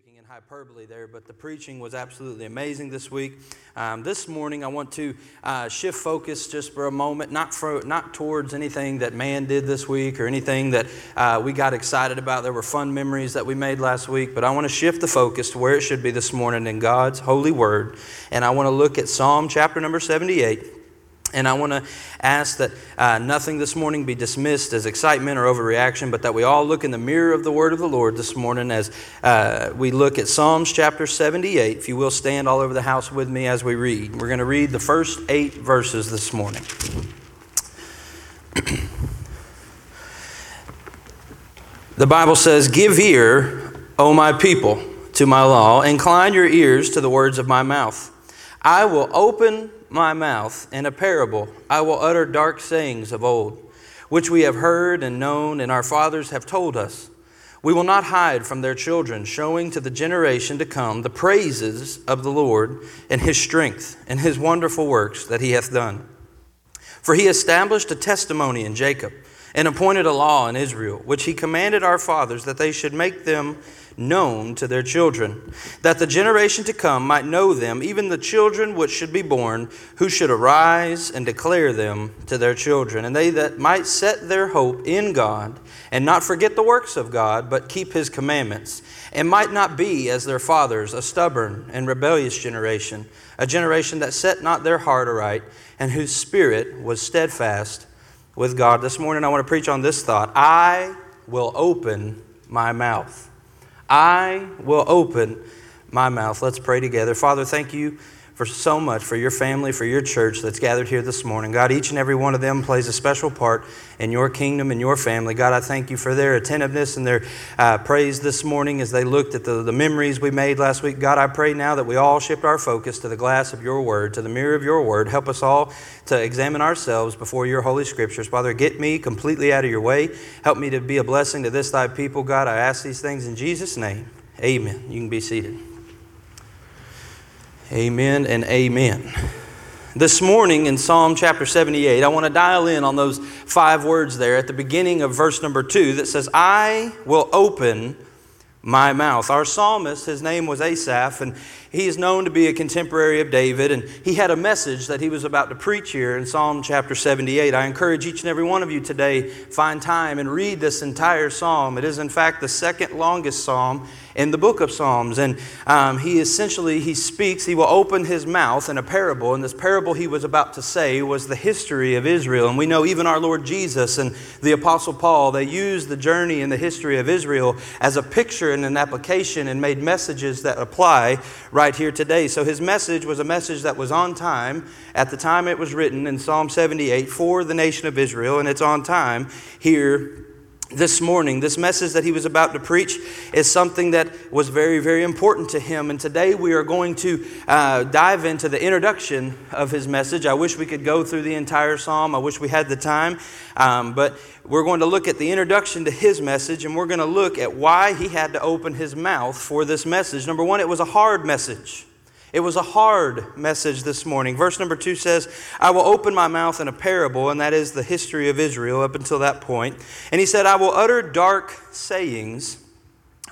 speaking in hyperbole there, but the preaching was absolutely amazing this week. Um, this morning, I want to uh, shift focus just for a moment, not for, not towards anything that man did this week or anything that uh, we got excited about. There were fun memories that we made last week, but I want to shift the focus to where it should be this morning in God's holy word, and I want to look at Psalm chapter number seventy-eight. And I want to ask that uh, nothing this morning be dismissed as excitement or overreaction, but that we all look in the mirror of the Word of the Lord this morning as uh, we look at Psalms chapter 78. If you will stand all over the house with me as we read. We're going to read the first eight verses this morning. the Bible says, Give ear, O my people, to my law, incline your ears to the words of my mouth. I will open my mouth in a parable. I will utter dark sayings of old, which we have heard and known, and our fathers have told us. We will not hide from their children, showing to the generation to come the praises of the Lord and his strength and his wonderful works that he hath done. For he established a testimony in Jacob and appointed a law in Israel, which he commanded our fathers that they should make them known to their children, that the generation to come might know them, even the children which should be born, who should arise and declare them to their children, and they that might set their hope in God, and not forget the works of God, but keep his commandments, and might not be as their fathers, a stubborn and rebellious generation, a generation that set not their heart aright, and whose spirit was steadfast with God. This morning I want to preach on this thought I will open my mouth. I will open my mouth. Let's pray together. Father, thank you for so much for your family, for your church that's gathered here this morning. God, each and every one of them plays a special part in your kingdom and your family. God, I thank you for their attentiveness and their uh, praise this morning as they looked at the, the memories we made last week. God, I pray now that we all shift our focus to the glass of your word, to the mirror of your word. Help us all to examine ourselves before your holy scriptures. Father, get me completely out of your way. Help me to be a blessing to this thy people. God, I ask these things in Jesus' name. Amen. You can be seated. Amen and amen. This morning in Psalm chapter 78, I want to dial in on those five words there at the beginning of verse number two that says, I will open my mouth. Our psalmist, his name was Asaph, and he is known to be a contemporary of David, and he had a message that he was about to preach here in Psalm chapter 78. I encourage each and every one of you today, find time and read this entire psalm. It is, in fact, the second longest psalm in the book of Psalms. And um, he essentially, he speaks, he will open his mouth in a parable. And this parable he was about to say was the history of Israel. And we know even our Lord Jesus and the Apostle Paul, they used the journey and the history of Israel as a picture and an application and made messages that apply here today. So his message was a message that was on time at the time it was written in Psalm 78 for the nation of Israel. And it's on time here this morning. This message that he was about to preach is something that was very, very important to him. And today we are going to uh, dive into the introduction of his message. I wish we could go through the entire psalm, I wish we had the time. Um, but we're going to look at the introduction to his message, and we're going to look at why he had to open his mouth for this message. Number one, it was a hard message. It was a hard message this morning. Verse number two says, I will open my mouth in a parable, and that is the history of Israel up until that point. And he said, I will utter dark sayings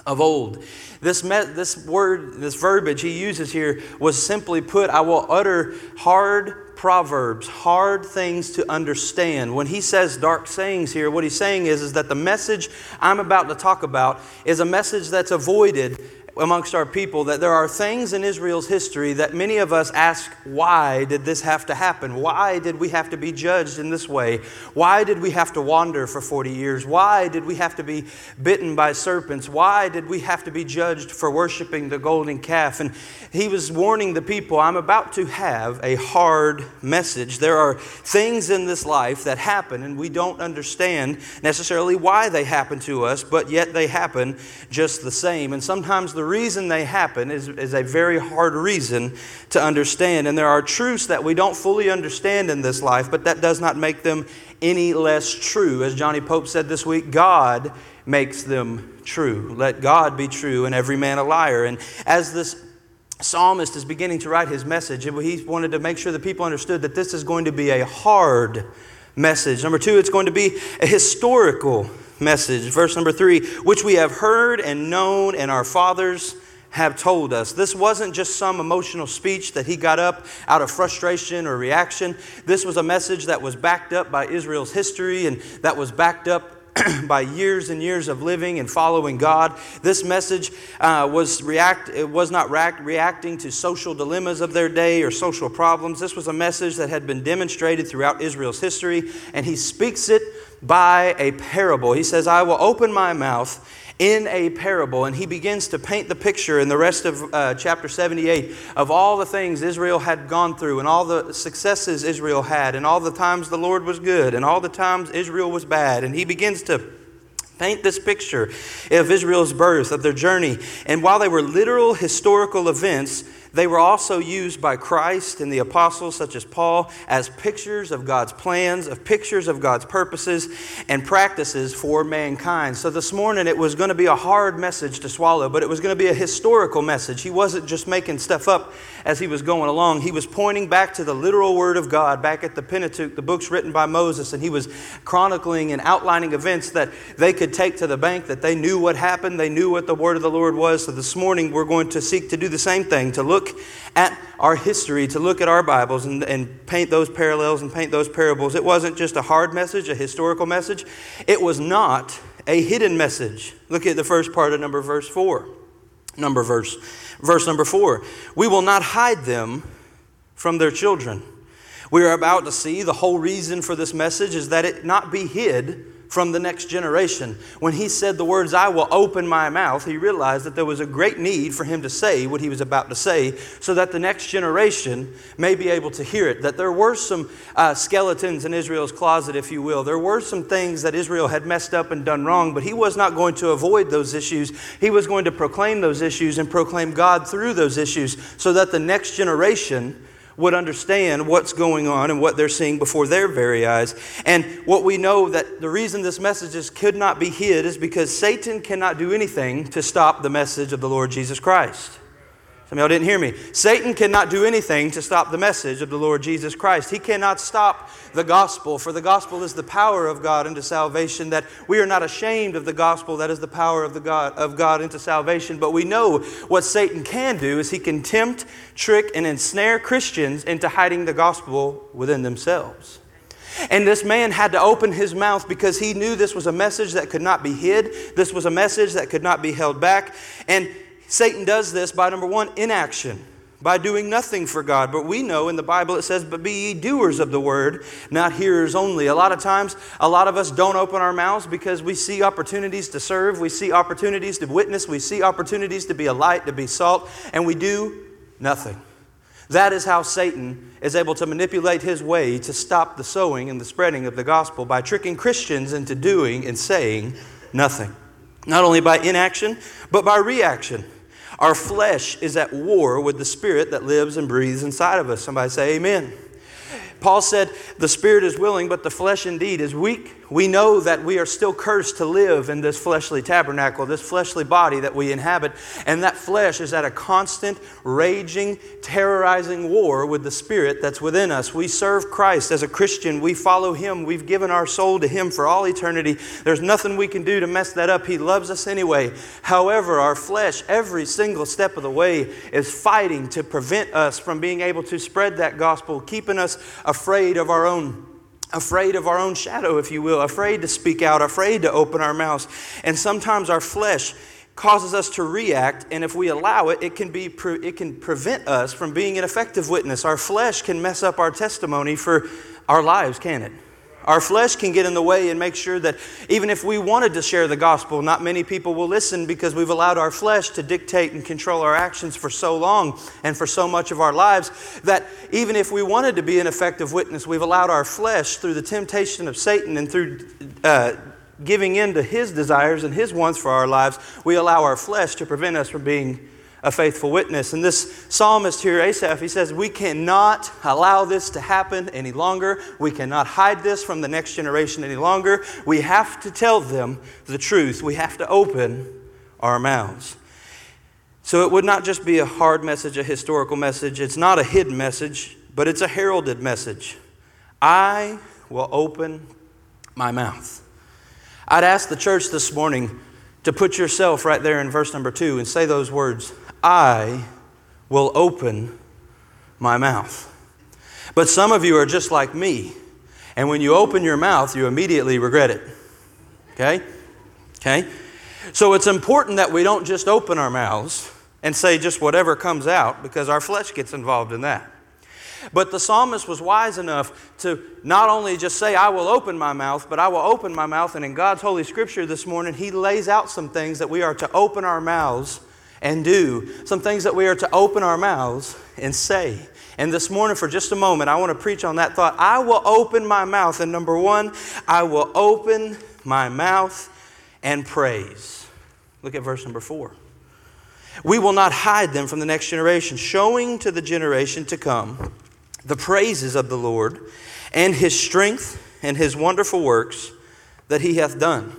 of old. This, me- this word, this verbiage he uses here was simply put, I will utter hard proverbs, hard things to understand. When he says dark sayings here, what he's saying is, is that the message I'm about to talk about is a message that's avoided amongst our people that there are things in Israel's history that many of us ask, why did this have to happen? Why did we have to be judged in this way? Why did we have to wander for 40 years? Why did we have to be bitten by serpents? Why did we have to be judged for worshiping the golden calf? And he was warning the people, I'm about to have a hard message. There are things in this life that happen, and we don't understand necessarily why they happen to us, but yet they happen just the same. And sometimes the reason they happen is, is a very hard reason to understand. And there are truths that we don't fully understand in this life, but that does not make them any less true. As Johnny Pope said this week, God makes them true. Let God be true and every man a liar. And as this psalmist is beginning to write his message, he wanted to make sure that people understood that this is going to be a hard message. Number two, it's going to be a historical message. Verse number three, which we have heard and known, and our fathers have told us. This wasn't just some emotional speech that he got up out of frustration or reaction. This was a message that was backed up by Israel's history and that was backed up by years and years of living and following God. This message uh, was react it was not react, reacting to social dilemmas of their day or social problems. This was a message that had been demonstrated throughout Israel's history, and he speaks it by a parable. He says, "I will open my mouth." in a parable, and he begins to paint the picture in the rest of uh, chapter 78 of all the things Israel had gone through, and all the successes Israel had, and all the times the Lord was good, and all the times Israel was bad. And he begins to paint this picture of Israel's birth, of their journey. And while they were literal historical events, they were also used by Christ and the apostles, such as Paul, as pictures of God's plans, of pictures of God's purposes and practices for mankind. So this morning it was going to be a hard message to swallow, but it was going to be a historical message. He wasn't just making stuff up as he was going along, he was pointing back to the literal Word of God, back at the Pentateuch, the books written by Moses, and he was chronicling and outlining events that they could take to the bank, that they knew what happened, they knew what the Word of the Lord was. So this morning we're going to seek to do the same thing, to look look at our history, to look at our Bibles and, and paint those parallels and paint those parables. It wasn't just a hard message, a historical message. It was not a hidden message. Look at the first part of number verse 4. Number verse. Verse number 4. We will not hide them from their children. We are about to see the whole reason for this message is that it not be hid from the next generation. When he said the words, I will open my mouth, he realized that there was a great need for him to say what he was about to say so that the next generation may be able to hear it. That there were some uh, skeletons in Israel's closet, if you will. There were some things that Israel had messed up and done wrong, but he was not going to avoid those issues. He was going to proclaim those issues and proclaim God through those issues so that the next generation would understand what's going on and what they're seeing before their very eyes. And what we know that the reason this message could not be hid is because Satan cannot do anything to stop the message of the Lord Jesus Christ. Some of y'all didn't hear me. Satan cannot do anything to stop the message of the Lord Jesus Christ. He cannot stop the gospel, for the gospel is the power of God into salvation. That we are not ashamed of the gospel, that is the power of, the God, of God into salvation. But we know what Satan can do is he can tempt, trick, and ensnare Christians into hiding the gospel within themselves. And this man had to open his mouth because he knew this was a message that could not be hid. This was a message that could not be held back. And Satan does this by number one, inaction, by doing nothing for God. But we know in the Bible it says, But be ye doers of the word, not hearers only. A lot of times, a lot of us don't open our mouths because we see opportunities to serve, we see opportunities to witness, we see opportunities to be a light, to be salt, and we do nothing. That is how Satan is able to manipulate his way to stop the sowing and the spreading of the gospel by tricking Christians into doing and saying nothing. Not only by inaction, but by reaction. Our flesh is at war with the spirit that lives and breathes inside of us. Somebody say, Amen. Paul said, The spirit is willing, but the flesh indeed is weak. We know that we are still cursed to live in this fleshly tabernacle, this fleshly body that we inhabit, and that flesh is at a constant, raging, terrorizing war with the spirit that's within us. We serve Christ as a Christian, we follow Him, we've given our soul to Him for all eternity. There's nothing we can do to mess that up. He loves us anyway. However, our flesh, every single step of the way, is fighting to prevent us from being able to spread that gospel, keeping us afraid of our own afraid of our own shadow, if you will, afraid to speak out, afraid to open our mouths. And sometimes our flesh causes us to react, and if we allow it, it can, be pre- it can prevent us from being an effective witness. Our flesh can mess up our testimony for our lives, can it? Our flesh can get in the way and make sure that even if we wanted to share the gospel, not many people will listen because we've allowed our flesh to dictate and control our actions for so long and for so much of our lives that even if we wanted to be an effective witness, we've allowed our flesh through the temptation of Satan and through uh, giving in to his desires and his wants for our lives, we allow our flesh to prevent us from being a faithful witness. And this psalmist here, Asaph, he says, We cannot allow this to happen any longer. We cannot hide this from the next generation any longer. We have to tell them the truth. We have to open our mouths. So it would not just be a hard message, a historical message. It's not a hidden message, but it's a heralded message. I will open my mouth. I'd ask the church this morning to put yourself right there in verse number two and say those words I will open my mouth. But some of you are just like me, and when you open your mouth, you immediately regret it. Okay? Okay? So it's important that we don't just open our mouths and say just whatever comes out because our flesh gets involved in that. But the psalmist was wise enough to not only just say, I will open my mouth, but I will open my mouth. And in God's Holy Scripture this morning, he lays out some things that we are to open our mouths and do, some things that we are to open our mouths and say. And this morning, for just a moment, I want to preach on that thought. I will open my mouth. And number one, I will open my mouth and praise. Look at verse number four. We will not hide them from the next generation, showing to the generation to come the praises of the Lord and his strength and his wonderful works that he hath done.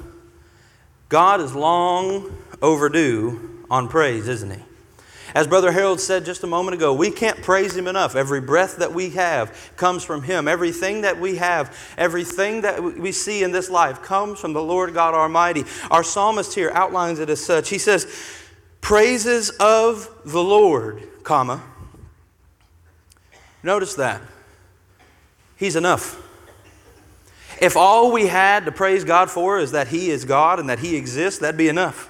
God is long overdue on praise, isn't he? As Brother Harold said just a moment ago, we can't praise Him enough. Every breath that we have comes from Him. Everything that we have, everything that we see in this life comes from the Lord God Almighty. Our psalmist here outlines it as such. He says, Praises of the Lord, comma. Notice that. He's enough. If all we had to praise God for is that He is God and that He exists, that'd be enough.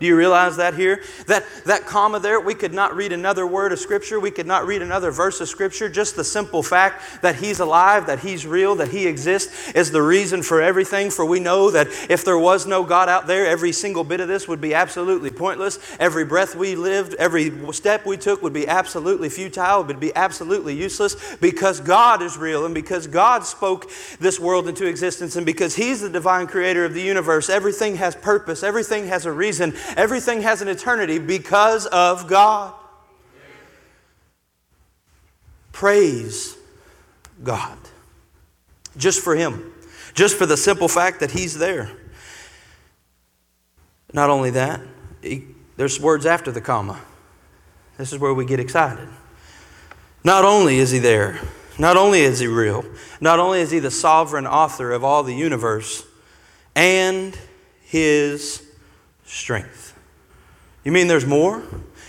Do you realize that here? That, that comma there, we could not read another word of Scripture. We could not read another verse of Scripture. Just the simple fact that He's alive, that He's real, that He exists is the reason for everything. For we know that if there was no God out there, every single bit of this would be absolutely pointless. Every breath we lived, every step we took would be absolutely futile, would be absolutely useless because God is real and because God spoke this world into existence and because He's the divine creator of the universe. Everything has purpose, everything has a reason. Everything has an eternity because of God. Praise God. Just for Him. Just for the simple fact that He's there. Not only that, he, there's words after the comma. This is where we get excited. Not only is He there, not only is He real, not only is He the sovereign author of all the universe, and His strength. You mean there's more?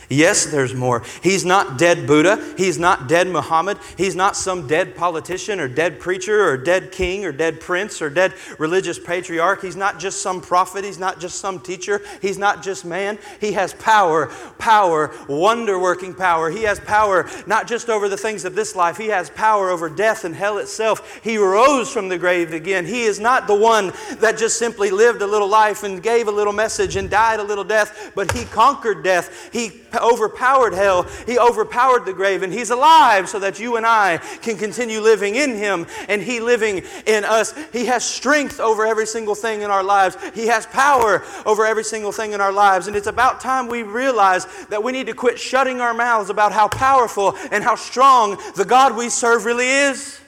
Yes, there's more. He's not dead Buddha. He's not dead Muhammad. He's not some dead politician or dead preacher or dead king or dead prince or dead religious patriarch. He's not just some prophet. He's not just some teacher. He's not just man. He has power, power, wonder working power. He has power not just over the things of this life, He has power over death and hell itself. He rose from the grave again. He is not the one that just simply lived a little life and gave a little message and died a little death, but He conquered death. He overpowered hell, He overpowered the grave, and He's alive so that you and I can continue living in Him and He living in us. He has strength over every single thing in our lives, He has power over every single thing in our lives. And it's about time we realize that we need to quit shutting our mouths about how powerful and how strong the God we serve really is.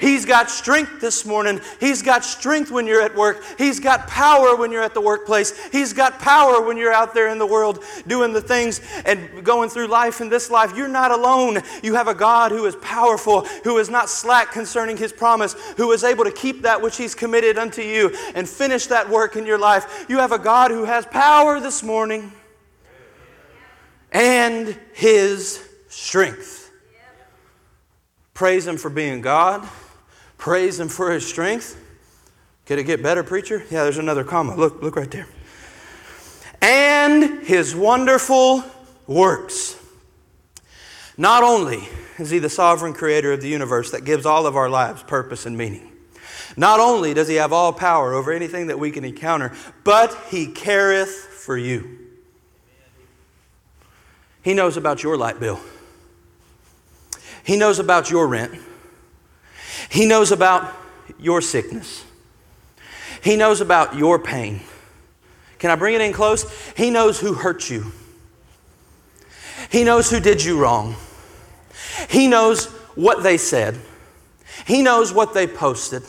He's got strength this morning. He's got strength when you're at work. He's got power when you're at the workplace. He's got power when you're out there in the world doing the things and going through life in this life. You're not alone. You have a God who is powerful, who is not slack concerning his promise, who is able to keep that which he's committed unto you and finish that work in your life. You have a God who has power this morning and his strength. Praise him for being God. Praise Him for His strength. Could it get better, preacher? Yeah, there's another comma. Look, look right there. And His wonderful works. Not only is He the sovereign creator of the universe that gives all of our lives purpose and meaning, not only does He have all power over anything that we can encounter, but He careth for you. He knows about your light bill. He knows about your rent. He knows about your sickness. He knows about your pain. Can I bring it in close? He knows who hurt you. He knows who did you wrong. He knows what they said. He knows what they posted.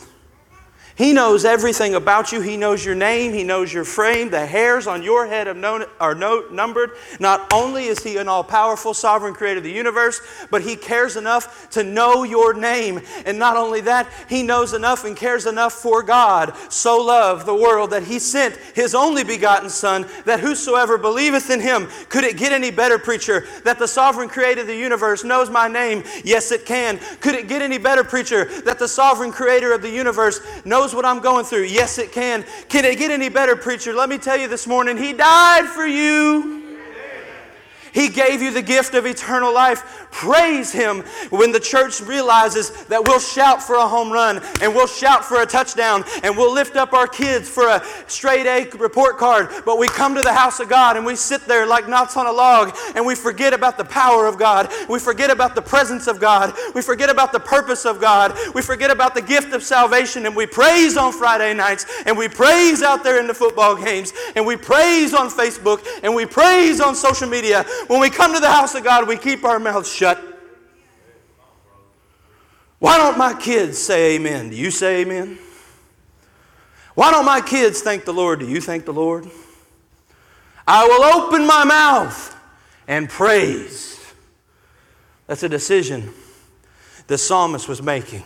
He knows everything about you. He knows your name. He knows your frame. The hairs on your head are numbered. Not only is He an all powerful, sovereign creator of the universe, but He cares enough to know your name. And not only that, He knows enough and cares enough for God. So loved the world that He sent His only begotten Son, that whosoever believeth in Him, could it get any better, preacher? That the sovereign creator of the universe knows my name? Yes, it can. Could it get any better, preacher? That the sovereign creator of the universe knows knows what I'm going through. Yes, it can. Can it get any better, preacher? Let me tell you this morning, He died for you. He gave you the gift of eternal life. Praise Him when the church realizes that we'll shout for a home run and we'll shout for a touchdown and we'll lift up our kids for a straight A report card. But we come to the house of God and we sit there like knots on a log and we forget about the power of God. We forget about the presence of God. We forget about the purpose of God. We forget about the gift of salvation and we praise on Friday nights and we praise out there in the football games and we praise on Facebook and we praise on social media. When we come to the house of God, we keep our mouths shut. Why don't my kids say amen? Do you say amen? Why don't my kids thank the Lord? Do you thank the Lord? I will open my mouth and praise. That's a decision the psalmist was making.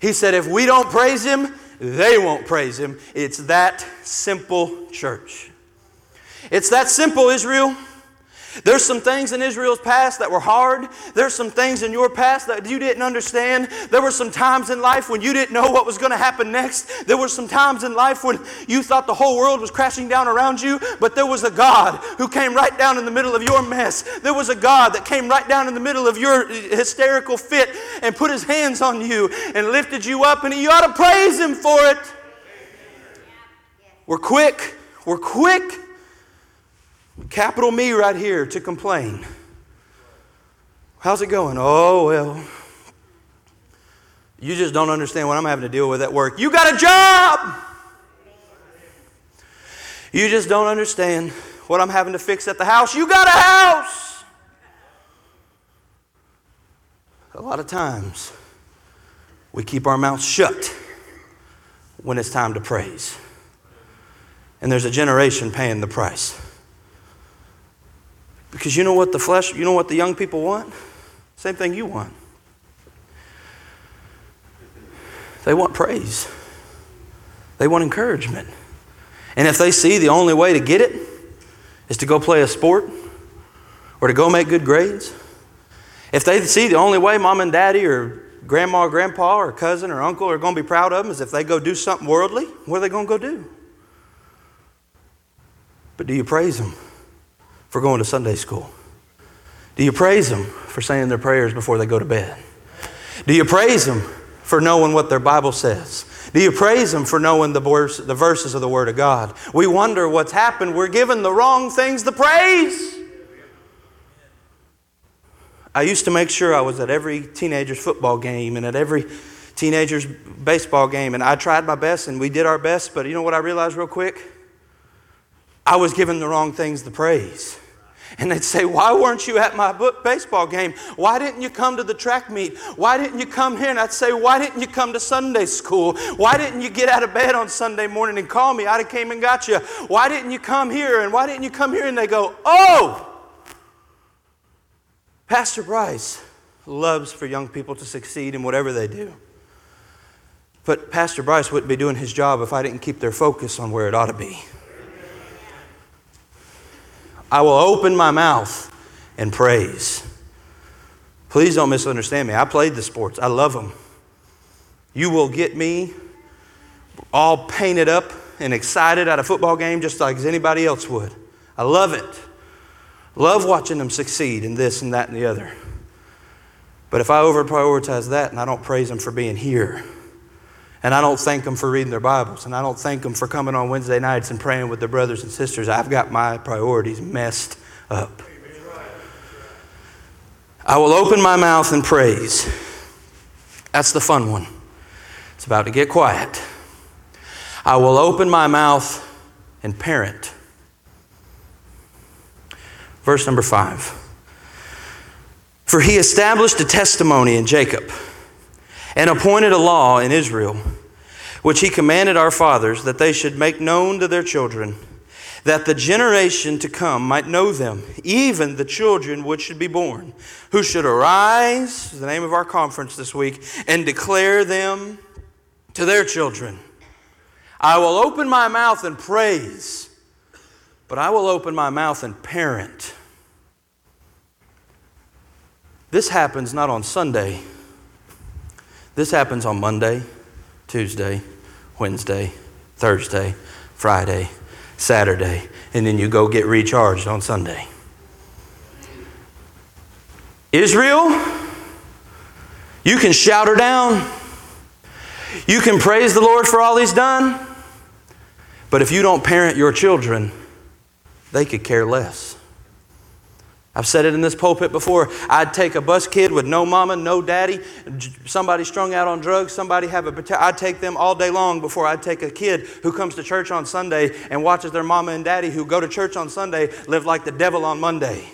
He said, if we don't praise him, they won't praise him. It's that simple, church. It's that simple, Israel. There's some things in Israel's past that were hard. There's some things in your past that you didn't understand. There were some times in life when you didn't know what was going to happen next. There were some times in life when you thought the whole world was crashing down around you, but there was a God who came right down in the middle of your mess. There was a God that came right down in the middle of your hysterical fit and put his hands on you and lifted you up, and you ought to praise him for it. We're quick. We're quick capital me right here, to complain. How's it going? Oh, well, you just don't understand what I'm having to deal with at work. You got a job! You just don't understand what I'm having to fix at the house. You got a house! A lot of times, we keep our mouths shut when it's time to praise. And there's a generation paying the price. Because you know what the flesh, you know what the young people want? Same thing you want. They want praise. They want encouragement. And if they see the only way to get it is to go play a sport or to go make good grades, if they see the only way mom and daddy or grandma or grandpa or cousin or uncle are going to be proud of them is if they go do something worldly, what are they going to go do? But do you praise them? For going to Sunday school? Do you praise them for saying their prayers before they go to bed? Do you praise them for knowing what their Bible says? Do you praise them for knowing the, verse, the verses of the Word of God? We wonder what's happened. We're given the wrong things to praise. I used to make sure I was at every teenager's football game and at every teenager's baseball game, and I tried my best and we did our best, but you know what I realized real quick? I was given the wrong things to praise. And they'd say, Why weren't you at my baseball game? Why didn't you come to the track meet? Why didn't you come here? And I'd say, Why didn't you come to Sunday school? Why didn't you get out of bed on Sunday morning and call me? I'd have came and got you. Why didn't you come here? And why didn't you come here? And they go, Oh! Pastor Bryce loves for young people to succeed in whatever they do. But Pastor Bryce wouldn't be doing his job if I didn't keep their focus on where it ought to be. I will open my mouth and praise. Please don't misunderstand me. I played the sports, I love them. You will get me all painted up and excited at a football game just like anybody else would. I love it. Love watching them succeed in this and that and the other. But if I over prioritize that and I don't praise them for being here, and I don't thank them for reading their Bibles. And I don't thank them for coming on Wednesday nights and praying with their brothers and sisters. I've got my priorities messed up. I will open my mouth and praise. That's the fun one. It's about to get quiet. I will open my mouth and parent. Verse number five. For he established a testimony in Jacob and appointed a law in Israel, which he commanded our fathers that they should make known to their children, that the generation to come might know them, even the children which should be born, who should arise, the name of our conference this week, and declare them to their children. I will open my mouth and praise, but I will open my mouth and parent. This happens not on Sunday. This happens on Monday, Tuesday, Wednesday, Thursday, Friday, Saturday, and then you go get recharged on Sunday. Israel, you can shout her down. You can praise the Lord for all He's done. But if you don't parent your children, they could care less. I've said it in this pulpit before. I'd take a bus kid with no mama, no daddy, somebody strung out on drugs, somebody have a. I'd take them all day long before I'd take a kid who comes to church on Sunday and watches their mama and daddy who go to church on Sunday live like the devil on Monday.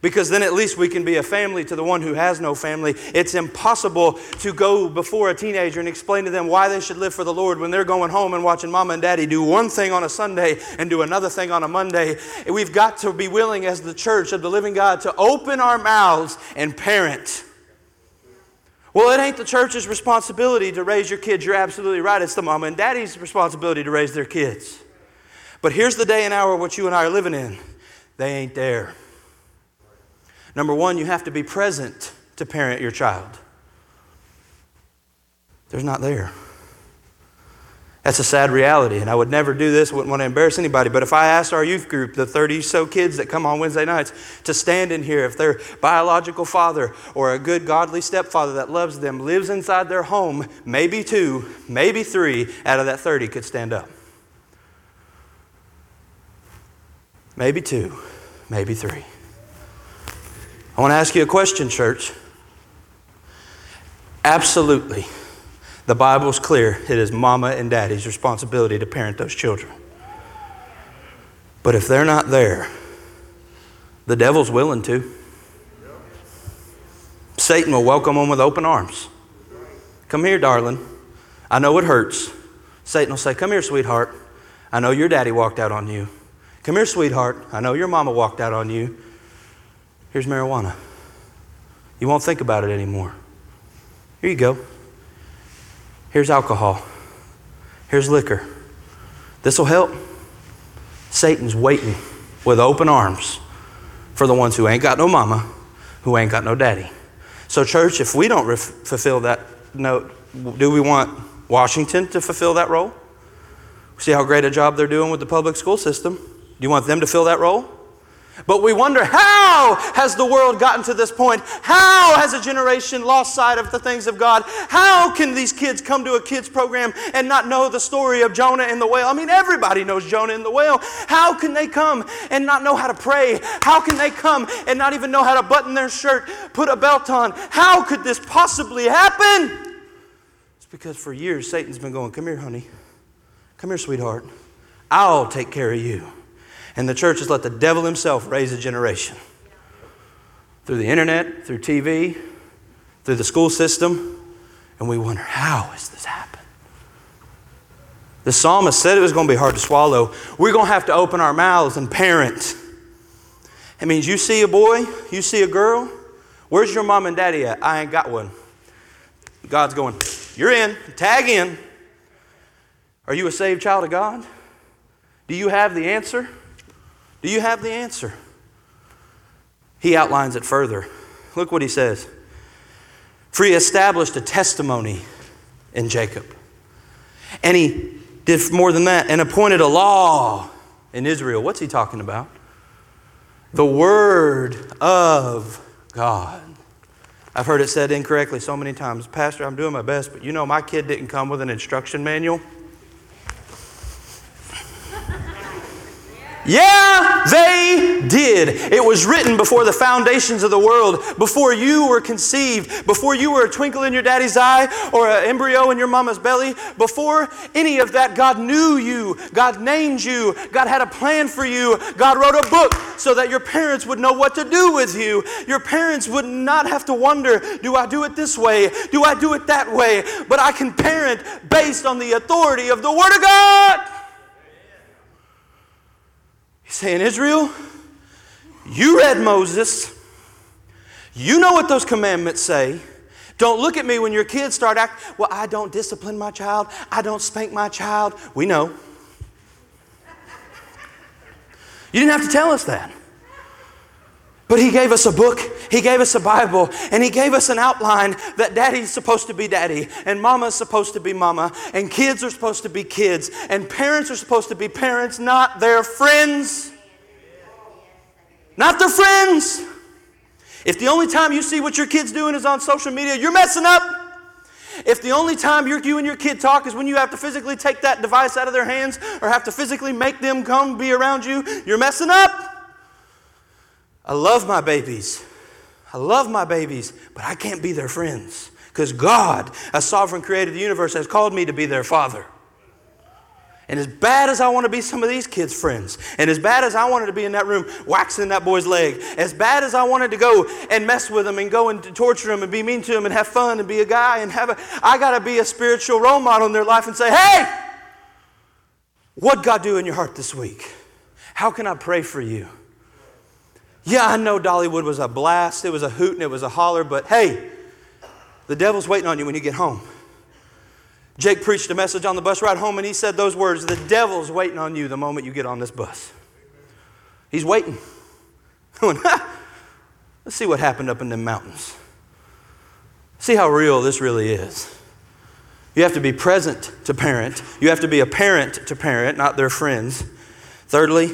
Because then at least we can be a family to the one who has no family. It's impossible to go before a teenager and explain to them why they should live for the Lord when they're going home and watching mama and daddy do one thing on a Sunday and do another thing on a Monday. We've got to be willing, as the church of the living God, to open our mouths and parent. Well, it ain't the church's responsibility to raise your kids. You're absolutely right. It's the mama and daddy's responsibility to raise their kids. But here's the day and hour what you and I are living in. They ain't there. Number one, you have to be present to parent your child. There's not there. That's a sad reality, and I would never do this, wouldn't want to embarrass anybody. But if I asked our youth group, the 30 so kids that come on Wednesday nights, to stand in here, if their biological father or a good godly stepfather that loves them lives inside their home, maybe two, maybe three out of that 30 could stand up. Maybe two, maybe three. I want to ask you a question, church. Absolutely. The Bible's clear. It is mama and daddy's responsibility to parent those children. But if they're not there, the devil's willing to. Satan will welcome them with open arms. Come here, darling. I know it hurts. Satan will say, Come here, sweetheart. I know your daddy walked out on you. Come here, sweetheart. I know your mama walked out on you. Here's marijuana. You won't think about it anymore. Here you go. Here's alcohol. Here's liquor. This will help. Satan's waiting with open arms for the ones who ain't got no mama, who ain't got no daddy. So, church, if we don't ref- fulfill that note, do we want Washington to fulfill that role? See how great a job they're doing with the public school system? Do you want them to fill that role? But we wonder how has the world gotten to this point? How has a generation lost sight of the things of God? How can these kids come to a kids program and not know the story of Jonah and the whale? I mean, everybody knows Jonah and the whale. How can they come and not know how to pray? How can they come and not even know how to button their shirt, put a belt on? How could this possibly happen? It's because for years Satan's been going, Come here, honey. Come here, sweetheart. I'll take care of you. And the church has let the devil himself raise a generation through the internet, through TV, through the school system. And we wonder, how has this happened? The psalmist said it was going to be hard to swallow. We're going to have to open our mouths and parent. It means you see a boy, you see a girl. Where's your mom and daddy at? I ain't got one. God's going, You're in, tag in. Are you a saved child of God? Do you have the answer? Do you have the answer? He outlines it further. Look what he says. For he established a testimony in Jacob. And he did more than that and appointed a law in Israel. What's he talking about? The Word of God. I've heard it said incorrectly so many times. Pastor, I'm doing my best, but you know, my kid didn't come with an instruction manual. Yeah, they did. It was written before the foundations of the world, before you were conceived, before you were a twinkle in your daddy's eye or an embryo in your mama's belly. Before any of that, God knew you. God named you. God had a plan for you. God wrote a book so that your parents would know what to do with you. Your parents would not have to wonder do I do it this way? Do I do it that way? But I can parent based on the authority of the Word of God. He's saying, Israel, you read Moses. You know what those commandments say. Don't look at me when your kids start acting, well, I don't discipline my child. I don't spank my child. We know. You didn't have to tell us that. But he gave us a book, he gave us a Bible, and he gave us an outline that daddy's supposed to be daddy, and mama's supposed to be mama, and kids are supposed to be kids, and parents are supposed to be parents, not their friends. Not their friends. If the only time you see what your kid's doing is on social media, you're messing up. If the only time you and your kid talk is when you have to physically take that device out of their hands or have to physically make them come be around you, you're messing up. I love my babies. I love my babies, but I can't be their friends because God, a sovereign creator of the universe, has called me to be their father. And as bad as I want to be some of these kids' friends, and as bad as I wanted to be in that room waxing that boy's leg, as bad as I wanted to go and mess with him and go and torture him and be mean to him and have fun and be a guy and have a, I got to be a spiritual role model in their life and say, hey, what God do in your heart this week? How can I pray for you? Yeah, I know Dollywood was a blast, it was a hoot and it was a holler, but hey, the devil's waiting on you when you get home. Jake preached a message on the bus ride home and he said those words The devil's waiting on you the moment you get on this bus. He's waiting. Let's see what happened up in the mountains. See how real this really is. You have to be present to parent. You have to be a parent to parent, not their friends. Thirdly,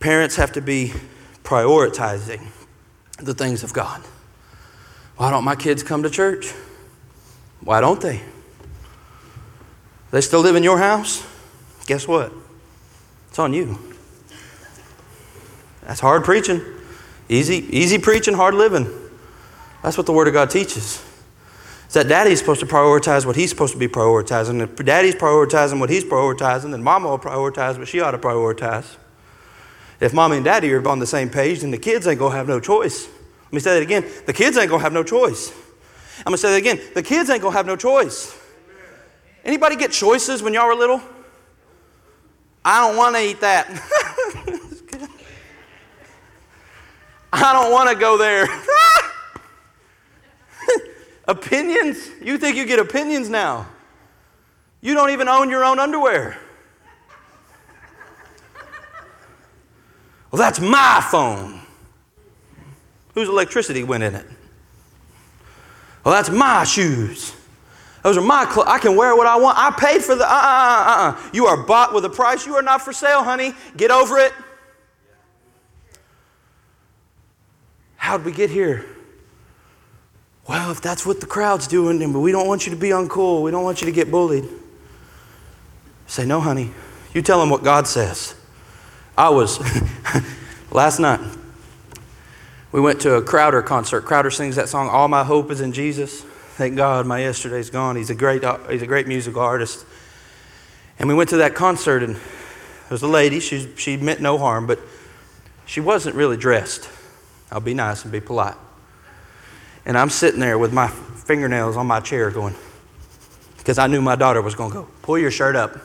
Parents have to be prioritizing the things of God. Why don't my kids come to church? Why don't they? They still live in your house? Guess what? It's on you. That's hard preaching. Easy, easy preaching, hard living. That's what the Word of God teaches. Is that daddy's supposed to prioritize what he's supposed to be prioritizing. If daddy's prioritizing what he's prioritizing, then mama will prioritize what she ought to prioritize. If mommy and daddy are on the same page, then the kids ain't to have no choice. Let me say that again. The kids ain't to have no choice. I'm to say that again. The kids ain't to have no choice. Anybody get choices when y'all were little? I don't want to eat that. I don't want to go there. opinions? You think you get opinions now? You don't even own your own underwear. Well, that's my phone. Whose electricity went in it? Well, that's my shoes. Those are my clothes. I can wear what I want. I paid for the. Uh uh uh uh. You are bought with a price. You are not for sale, honey. Get over it. How'd we get here? Well, if that's what the crowd's doing, then we don't want you to be uncool. We don't want you to get bullied. Say, no, honey. You tell them what God says. I was, last night, we went to a Crowder concert. Crowder sings that song, All My Hope is in Jesus. Thank God my yesterday's gone. He's a great, he's a great musical artist. And we went to that concert, and there was a lady. She, she meant no harm, but she wasn't really dressed. I'll be nice and be polite. And I'm sitting there with my fingernails on my chair going, because I knew my daughter was going to go, pull your shirt up.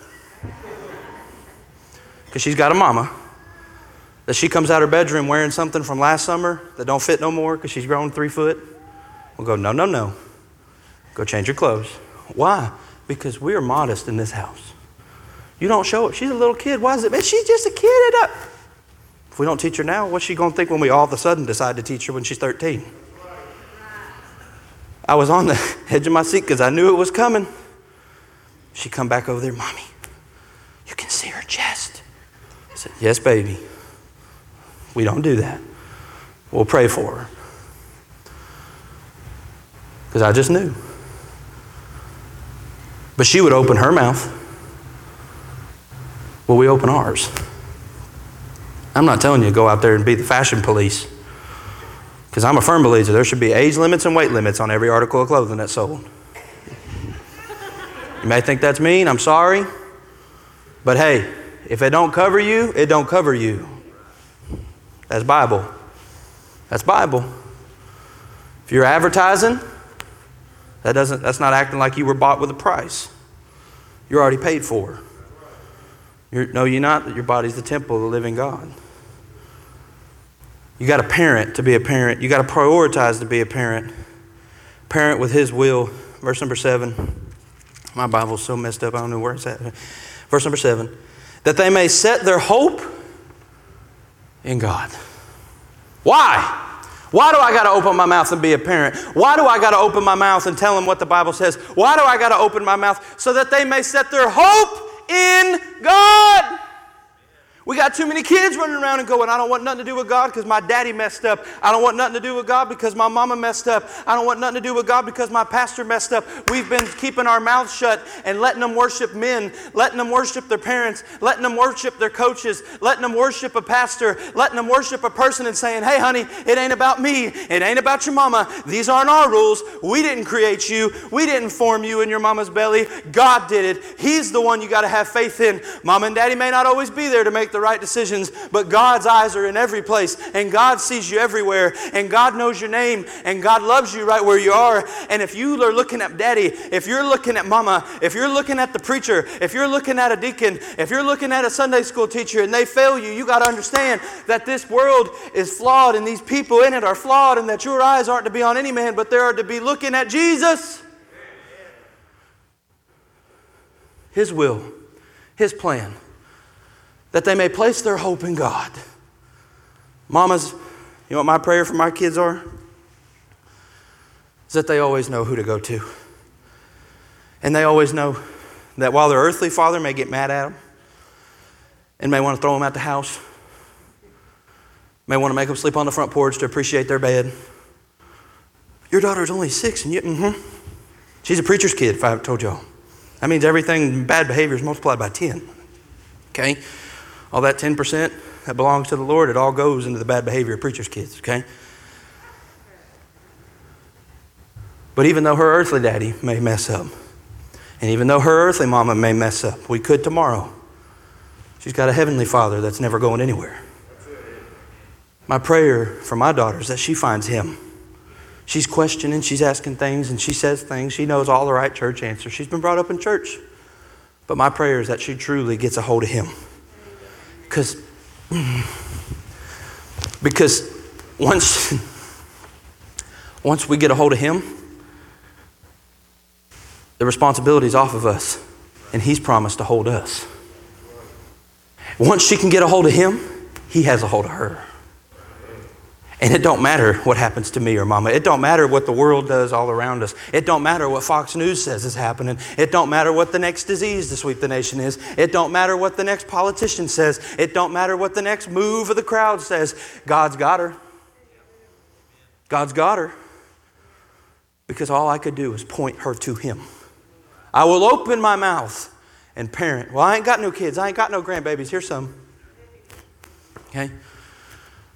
Because she's got a mama that she comes out her bedroom wearing something from last summer that don't fit no more because she's grown three foot, we'll go, no, no, no. Go change your clothes. Why? Because we are modest in this house. You don't show it. She's a little kid. Why is it? Man, she's just a kid. If we don't teach her now, what's she going to think when we all of a sudden decide to teach her when she's 13? I was on the edge of my seat because I knew it was coming. She come back over there, Mommy, you can see her chest. I said, Yes, baby. We don't do that. We'll pray for her. Because I just knew. But she would open her mouth. Will we open ours? I'm not telling you to go out there and be the fashion police. Because I'm a firm believer there should be age limits and weight limits on every article of clothing that's sold. You may think that's mean, I'm sorry. But hey, if it don't cover you, it don't cover you. That's Bible. That's Bible. If you're advertising, that doesn't that's not acting like you were bought with a price. You're already paid for. You're, no, you're not. Your body's the temple of the living God. You got a parent to be a parent. You got to prioritize to be a parent. Parent with His will. Verse number seven. My Bible's so messed up, I don't know where it's at. Verse number seven. That they may set their hope in God. Why? Why do I got to open my mouth and be a parent? Why do I got to open my mouth and tell them what the Bible says? Why do I got to open my mouth? So that they may set their hope in God. We got too many kids running around and going, I don't want nothing to do with God because my daddy messed up. I don't want nothing to do with God because my mama messed up. I don't want nothing to do with God because my pastor messed up. We've been keeping our mouths shut and letting them worship men, letting them worship their parents, letting them worship their coaches, letting them worship a pastor, letting them worship a person and saying, hey, honey, it ain't about me. It ain't about your mama. These aren't our rules. We didn't create you. We didn't form you in your mama's belly. God did it. He's the one you got to have faith in. Mom and daddy may not always be there to make the right decisions, but God's eyes are in every place, and God sees you everywhere, and God knows your name, and God loves you right where you are. And if you are looking at daddy, if you're looking at mama, if you're looking at the preacher, if you're looking at a deacon, if you're looking at a Sunday school teacher and they fail you, you got to understand that this world is flawed and these people in it are flawed, and that your eyes aren't to be on any man, but they are to be looking at Jesus. His will, His plan that they may place their hope in God. Mamas, you know what my prayer for my kids are? Is that they always know who to go to. And they always know that while their earthly father may get mad at them and may want to throw them out the house, may want to make them sleep on the front porch to appreciate their bed. Your daughter's only six, and you, mm-hmm. She's a preacher's kid, if I told y'all. That means everything bad behavior is multiplied by 10. Okay? All that 10% that belongs to the Lord, it all goes into the bad behavior of preachers' kids, okay? But even though her earthly daddy may mess up, and even though her earthly mama may mess up, we could tomorrow. She's got a heavenly father that's never going anywhere. My prayer for my daughter is that she finds him. She's questioning, she's asking things, and she says things. She knows all the right church answers. She's been brought up in church. But my prayer is that she truly gets a hold of him. Because because once once we get a hold of him, the responsibility is off of us, and he's promised to hold us. Once she can get a hold of him, he has a hold of her. And it don't matter what happens to me or mama. It don't matter what the world does all around us. It don't matter what Fox News says is happening. It don't matter what the next disease to sweep the nation is. It don't matter what the next politician says. It don't matter what the next move of the crowd says. God's got her. God's got her. Because all I could do is point her to him. I will open my mouth and parent. Well, I ain't got no kids. I ain't got no grandbabies. Here's some. Okay?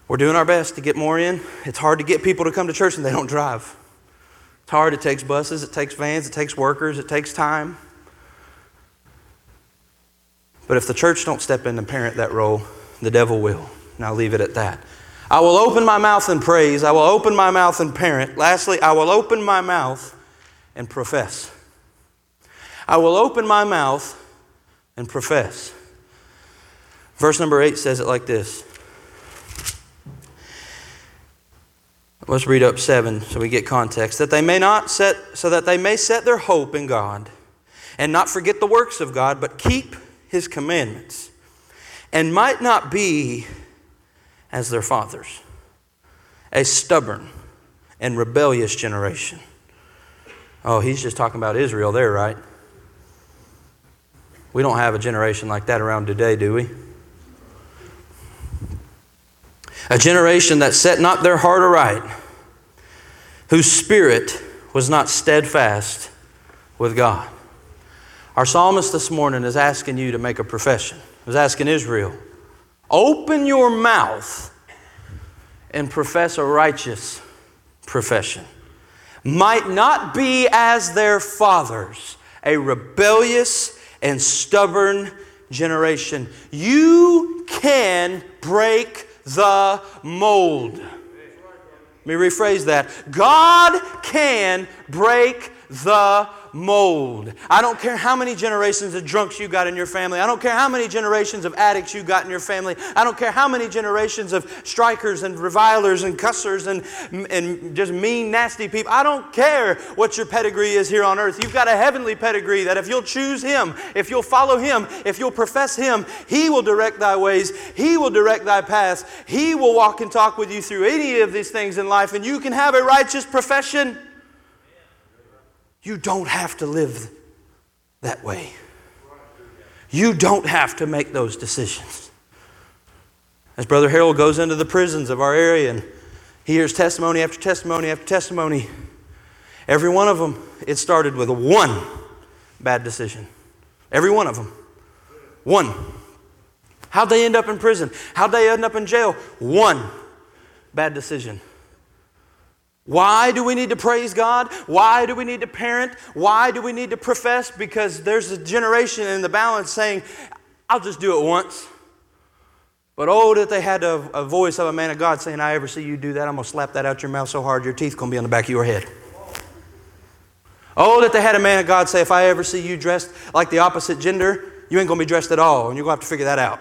We're doing our best to get more in. It's hard to get people to come to church and they don't drive. It's hard. It takes buses, it takes vans, it takes workers, it takes time. But if the church don't step in and parent that role, the devil will. And I'll leave it at that. I will open my mouth and praise. I will open my mouth and parent. Lastly, I will open my mouth and profess. I will open my mouth and profess. Verse number 8 says it like this Let's read up seven so we get context. That they may not set, so that they may set their hope in God and not forget the works of God, but keep his commandments and might not be as their fathers, a stubborn and rebellious generation. Oh, he's just talking about Israel there, right? We don't have a generation like that around today, do we? A generation that set not their heart aright, whose spirit was not steadfast with God. Our psalmist this morning is asking you to make a profession. He was asking Israel, Open your mouth and profess a righteous profession. Might not be as their fathers, a rebellious and stubborn generation. You can break the mold. Let me rephrase that. God can break the mold. I don't care how many generations of drunks you got in your family. I don't care how many generations of addicts you got in your family. I don't care how many generations of strikers and revilers and cussers and, and just mean, nasty people. I don't care what your pedigree is here on earth. You've got a heavenly pedigree that if you'll choose Him, if you'll follow Him, if you'll profess Him, He will direct thy ways. He will direct thy paths. He will walk and talk with you through any of these things in life, and you can have a righteous profession. You don't have to live that way. You don't have to make those decisions. As Brother Harold goes into the prisons of our area and he hears testimony after testimony after testimony, every one of them, it started with one bad decision. Every one of them. One. How'd they end up in prison? How'd they end up in jail? One bad decision. Why do we need to praise God? Why do we need to parent? Why do we need to profess? Because there's a generation in the balance saying, I'll just do it once. But oh, that they had a, a voice of a man of God saying, I ever see you do that, I'm going to slap that out your mouth so hard your teeth going to be on the back of your head. Oh, that they had a man of God say, if I ever see you dressed like the opposite gender, you ain't going to be dressed at all, and you're going to have to figure that out.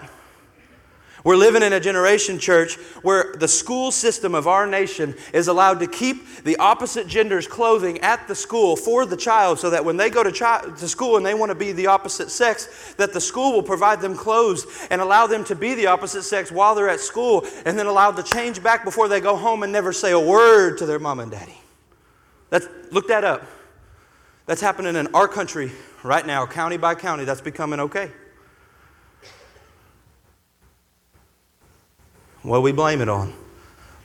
We're living in a generation, church, where the school system of our nation is allowed to keep the opposite gender's clothing at the school for the child so that when they go to, chi- to school and they want to be the opposite sex, that the school will provide them clothes and allow them to be the opposite sex while they're at school and then allowed to change back before they go home and never say a word to their mom and daddy. That's, look that up. That's happening in our country right now, county by county. That's becoming okay. What we blame it on?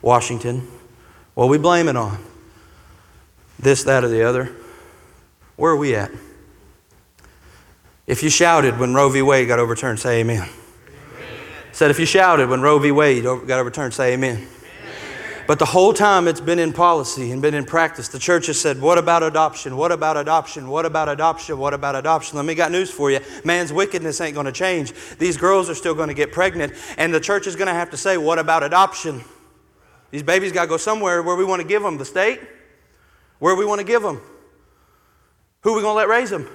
Washington. What we blame it on? This, that, or the other. Where are we at? If you shouted when Roe v. Wade got overturned, say amen. amen. Said if you shouted when Roe v. Wade got overturned, say amen. But the whole time it's been in policy and been in practice, the church has said, What about adoption? What about adoption? What about adoption? What about adoption? Let me got news for you. Man's wickedness ain't going to change. These girls are still going to get pregnant, and the church is going to have to say, What about adoption? These babies got to go somewhere where we want to give them. The state? Where we want to give them? Who are we going to let raise them?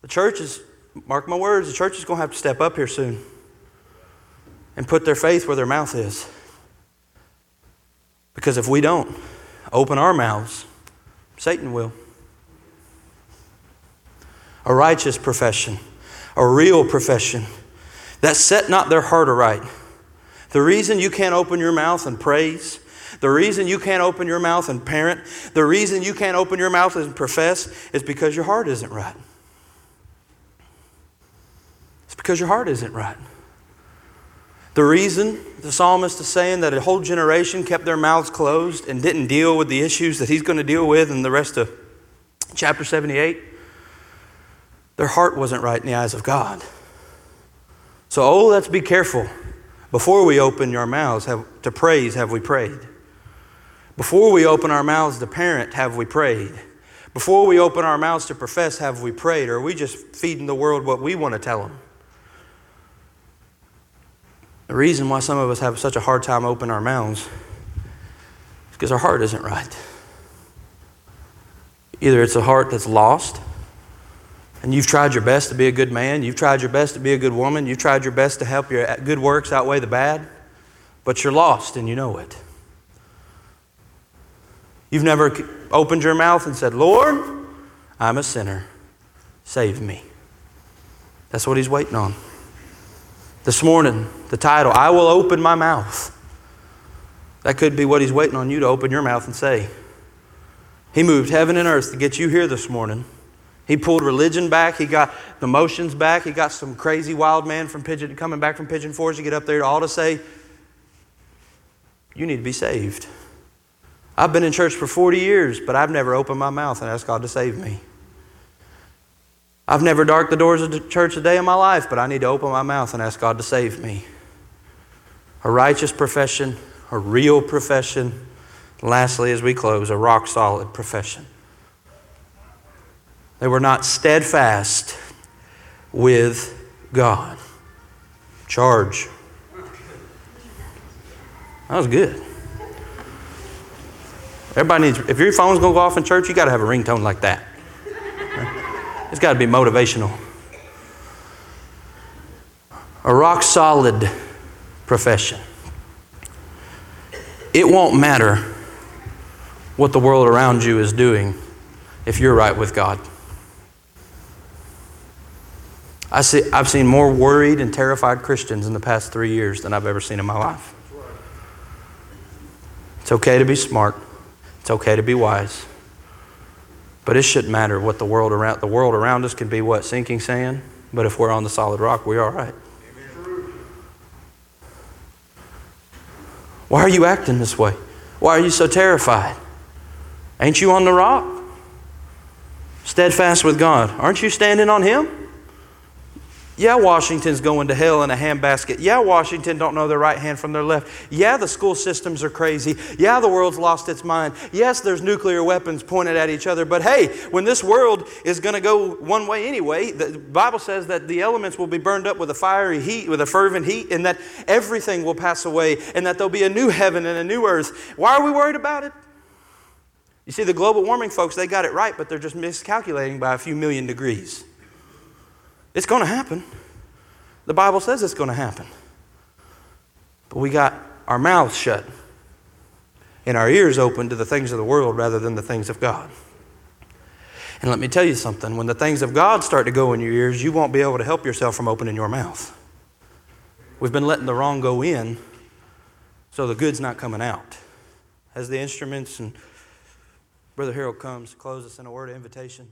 The church is, mark my words, the church is going to have to step up here soon and put their faith where their mouth is. Because if we don't open our mouths, Satan will. A righteous profession, a real profession that set not their heart aright. The reason you can't open your mouth and praise, the reason you can't open your mouth and parent, the reason you can't open your mouth and profess is because your heart isn't right. It's because your heart isn't right. The reason the psalmist is saying that a whole generation kept their mouths closed and didn't deal with the issues that he's going to deal with in the rest of chapter 78, their heart wasn't right in the eyes of God. So, oh, let's be careful. Before we open our mouths have, to praise, have we prayed? Before we open our mouths to parent, have we prayed? Before we open our mouths to profess, have we prayed? Or are we just feeding the world what we want to tell them? The reason why some of us have such a hard time opening our mouths is because our heart isn't right. Either it's a heart that's lost, and you've tried your best to be a good man, you've tried your best to be a good woman, you've tried your best to help your good works outweigh the bad, but you're lost and you know it. You've never opened your mouth and said, Lord, I'm a sinner. Save me. That's what he's waiting on. This morning, the title, I Will Open My Mouth. That could be what he's waiting on you to open your mouth and say. He moved heaven and earth to get you here this morning. He pulled religion back. He got the motions back. He got some crazy wild man from Pigeon coming back from Pigeon Forge to get up there to all to say, You need to be saved. I've been in church for 40 years, but I've never opened my mouth and asked God to save me. I've never darked the doors of the church a day in my life, but I need to open my mouth and ask God to save me. A righteous profession, a real profession. Lastly, as we close, a rock solid profession. They were not steadfast with God. Charge. That was good. Everybody needs, if your phone's going to go off in church, you got to have a ringtone like that. It's got to be motivational. A rock solid profession. It won't matter what the world around you is doing if you're right with God. I see, I've seen more worried and terrified Christians in the past three years than I've ever seen in my life. It's okay to be smart. It's okay to be wise. But it shouldn't matter what the world around the world around us can be what sinking sand, but if we're on the solid rock, we're all right. Why are you acting this way? Why are you so terrified? Ain't you on the rock? Steadfast with God. Aren't you standing on him? Yeah, Washington's going to hell in a handbasket. Yeah, Washington don't know their right hand from their left. Yeah, the school systems are crazy. Yeah, the world's lost its mind. Yes, there's nuclear weapons pointed at each other. But hey, when this world is going to go one way anyway, the Bible says that the elements will be burned up with a fiery heat, with a fervent heat, and that everything will pass away, and that there'll be a new heaven and a new earth. Why are we worried about it? You see, the global warming folks, they got it right, but they're just miscalculating by a few million degrees. It's going to happen. The Bible says it's going to happen. But we got our mouths shut and our ears open to the things of the world rather than the things of God. And let me tell you something when the things of God start to go in your ears, you won't be able to help yourself from opening your mouth. We've been letting the wrong go in, so the good's not coming out. As the instruments and Brother Harold comes, close us in a word of invitation.